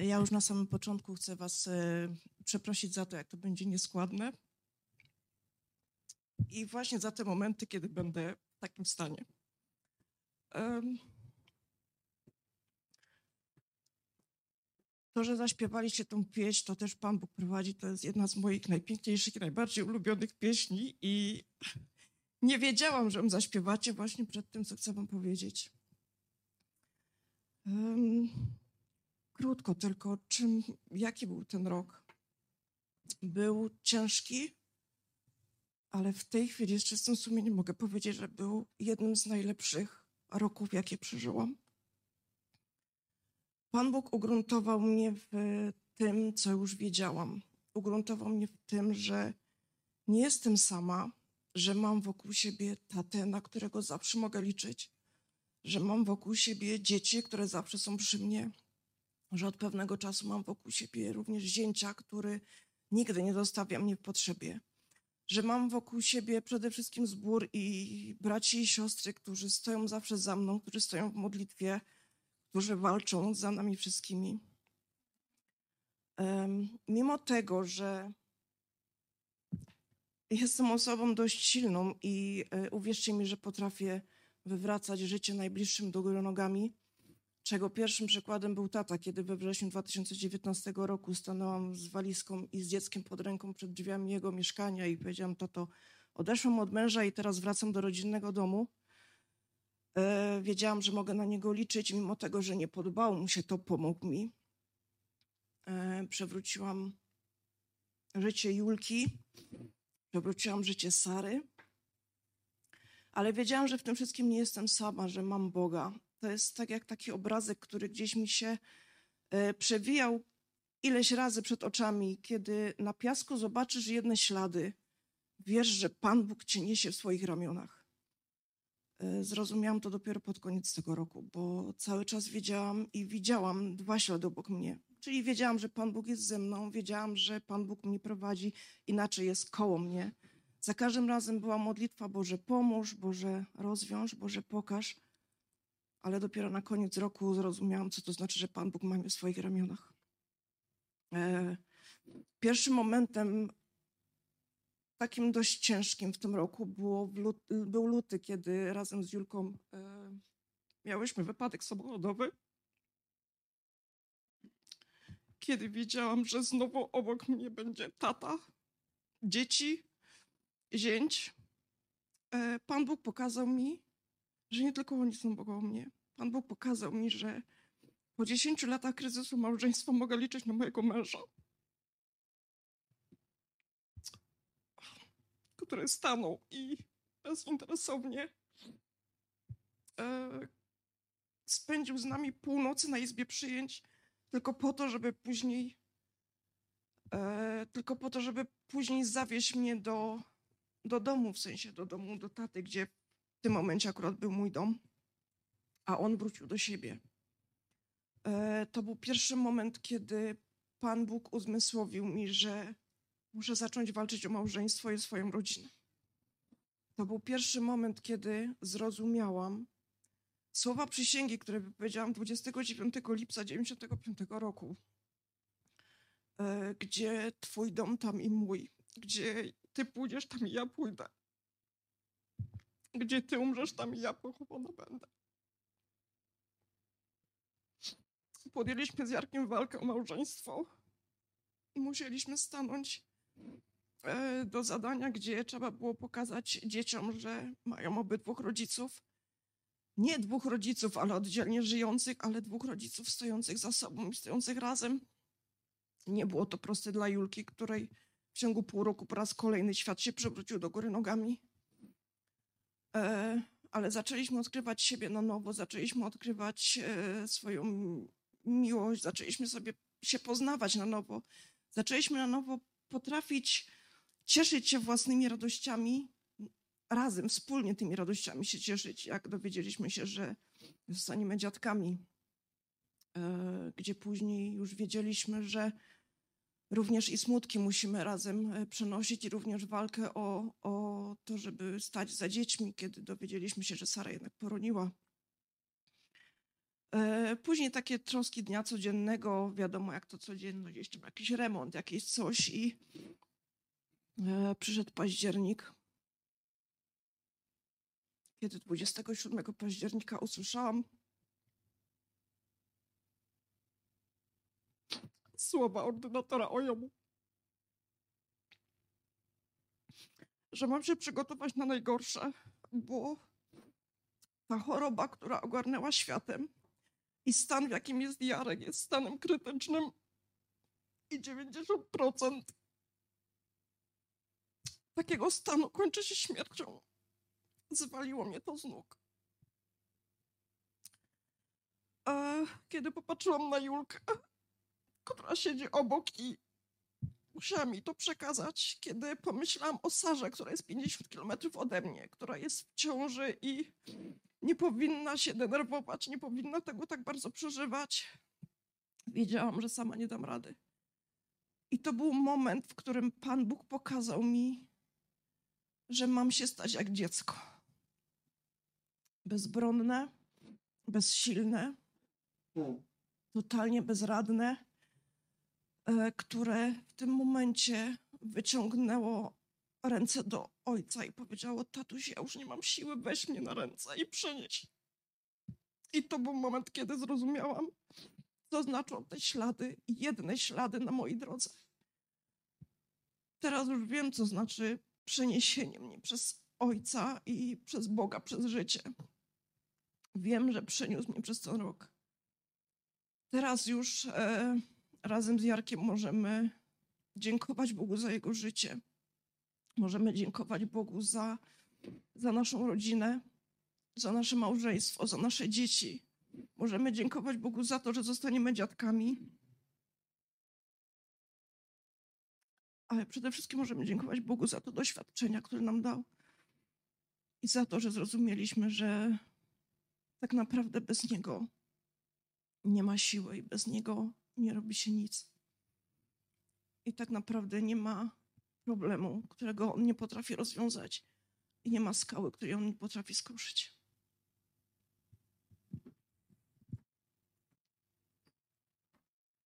Ja już na samym początku chcę Was e, przeprosić za to, jak to będzie nieskładne. I właśnie za te momenty, kiedy będę w takim stanie. To, że zaśpiewaliście tą pieśń, to też Pan Bóg prowadzi. To jest jedna z moich najpiękniejszych i najbardziej ulubionych pieśni. I nie wiedziałam, że zaśpiewacie właśnie przed tym, co chcę Wam powiedzieć. Krótko tylko, czym, jaki był ten rok? Był ciężki, ale w tej chwili z czystym sumieniem mogę powiedzieć, że był jednym z najlepszych roków, jakie przeżyłam. Pan Bóg ugruntował mnie w tym, co już wiedziałam. Ugruntował mnie w tym, że nie jestem sama, że mam wokół siebie tatę, na którego zawsze mogę liczyć, że mam wokół siebie dzieci, które zawsze są przy mnie, że od pewnego czasu mam wokół siebie również zięcia, który nigdy nie zostawia mnie w potrzebie, że mam wokół siebie przede wszystkim zbór i braci i siostry, którzy stoją zawsze za mną, którzy stoją w modlitwie, którzy walczą za nami wszystkimi. Mimo tego, że jestem osobą dość silną i e, uwierzcie mi, że potrafię wywracać życie najbliższym do góry nogami, czego pierwszym przykładem był tata, kiedy we wrześniu 2019 roku stanęłam z walizką i z dzieckiem pod ręką przed drzwiami jego mieszkania i powiedziałam, tato, odeszłam od męża i teraz wracam do rodzinnego domu. E, wiedziałam, że mogę na niego liczyć, mimo tego, że nie podobało mu się to, pomógł mi. E, przewróciłam życie Julki, przewróciłam życie Sary, ale wiedziałam, że w tym wszystkim nie jestem sama, że mam Boga. To jest tak jak taki obrazek, który gdzieś mi się e, przewijał ileś razy przed oczami, kiedy na piasku zobaczysz jedne ślady, wiesz, że Pan Bóg cię niesie w swoich ramionach. E, zrozumiałam to dopiero pod koniec tego roku, bo cały czas wiedziałam i widziałam dwa ślady obok mnie. Czyli wiedziałam, że Pan Bóg jest ze mną, wiedziałam, że Pan Bóg mnie prowadzi, inaczej jest koło mnie. Za każdym razem była modlitwa Boże pomóż, Boże rozwiąż, Boże pokaż. Ale dopiero na koniec roku zrozumiałam, co to znaczy, że Pan Bóg ma mnie w swoich ramionach. E, pierwszym momentem takim dość ciężkim w tym roku było lut, był luty, kiedy razem z Julką e, miałyśmy wypadek samochodowy. Kiedy wiedziałam, że znowu obok mnie będzie tata, dzieci, zięć, e, Pan Bóg pokazał mi, że nie tylko oni są wokół mnie. Pan Bóg pokazał mi, że po 10 latach kryzysu małżeństwa mogę liczyć na mojego męża, który stanął i bezinteresownie e, spędził z nami północy na izbie przyjęć tylko po to, żeby później e, tylko po to, żeby później zawieźć mnie do do domu, w sensie do domu, do taty, gdzie w tym momencie akurat był mój dom, a on wrócił do siebie. E, to był pierwszy moment, kiedy Pan Bóg uzmysłowił mi, że muszę zacząć walczyć o małżeństwo i swoją rodzinę. To był pierwszy moment, kiedy zrozumiałam słowa przysięgi, które wypowiedziałam 29 lipca 95 roku, e, gdzie Twój dom tam i mój, gdzie ty pójdziesz, tam i ja pójdę. Gdzie ty umrzesz, tam i ja pochowana będę. Podjęliśmy z Jarkiem walkę o małżeństwo. Musieliśmy stanąć e, do zadania, gdzie trzeba było pokazać dzieciom, że mają obydwóch rodziców. Nie dwóch rodziców, ale oddzielnie żyjących, ale dwóch rodziców stojących za sobą i stojących razem. Nie było to proste dla Julki, której w ciągu pół roku po raz kolejny świat się przewrócił do góry nogami. E, ale zaczęliśmy odkrywać siebie na nowo, zaczęliśmy odkrywać e, swoją miłość, zaczęliśmy sobie się poznawać na nowo, zaczęliśmy na nowo potrafić cieszyć się własnymi radościami, razem, wspólnie tymi radościami się cieszyć, jak dowiedzieliśmy się, że zostaniemy dziadkami, e, gdzie później już wiedzieliśmy, że również i smutki musimy razem e, przenosić i również walkę o, o to, żeby stać za dziećmi, kiedy dowiedzieliśmy się, że Sara jednak poroniła. E, Później takie troski dnia codziennego, wiadomo jak to codzienność, tam jakiś remont, jakieś coś i e, przyszedł październik. Kiedy 27 października usłyszałam słowa ordynatora OJOM-u, że mam się przygotować na najgorsze, bo ta choroba, która ogarnęła światem i stan, w jakim jest Jarek, jest stanem krytycznym i 90% takiego stanu kończy się śmiercią. Zwaliło mnie to z nóg. E, Kiedy popatrzyłam na Julkę, która siedzi obok i musiałam jej to przekazać, kiedy pomyślałam o Sarze, która jest 50 kilometrów ode mnie, która jest w ciąży i nie powinna się denerwować, nie powinna tego tak bardzo przeżywać. Wiedziałam, że sama nie dam rady. I to był moment, w którym Pan Bóg pokazał mi, że mam się stać jak dziecko. Bezbronne, bezsilne, totalnie bezradne, które w tym momencie wyciągnęło ręce do ojca i powiedziało: Tatuś, ja już nie mam siły, weź mnie na ręce i przynieś. I to był moment, kiedy zrozumiałam, co znaczą te ślady, jedne ślady na mojej drodze. Teraz już wiem, co znaczy przeniesienie mnie przez ojca i przez Boga, przez życie. Wiem, że przeniósł mnie przez ten rok. Teraz już e, razem z Jarkiem możemy dziękować Bogu za jego życie. Możemy dziękować Bogu za, za naszą rodzinę, za nasze małżeństwo, za nasze dzieci. Możemy dziękować Bogu za to, że zostaniemy dziadkami. Ale przede wszystkim możemy dziękować Bogu za to doświadczenia, które nam dał. I za to, że zrozumieliśmy, że tak naprawdę bez Niego nie ma siły i bez Niego nie robi się nic. I tak naprawdę nie ma problemu, którego On nie potrafi rozwiązać i nie ma skały, której On nie potrafi skruszyć.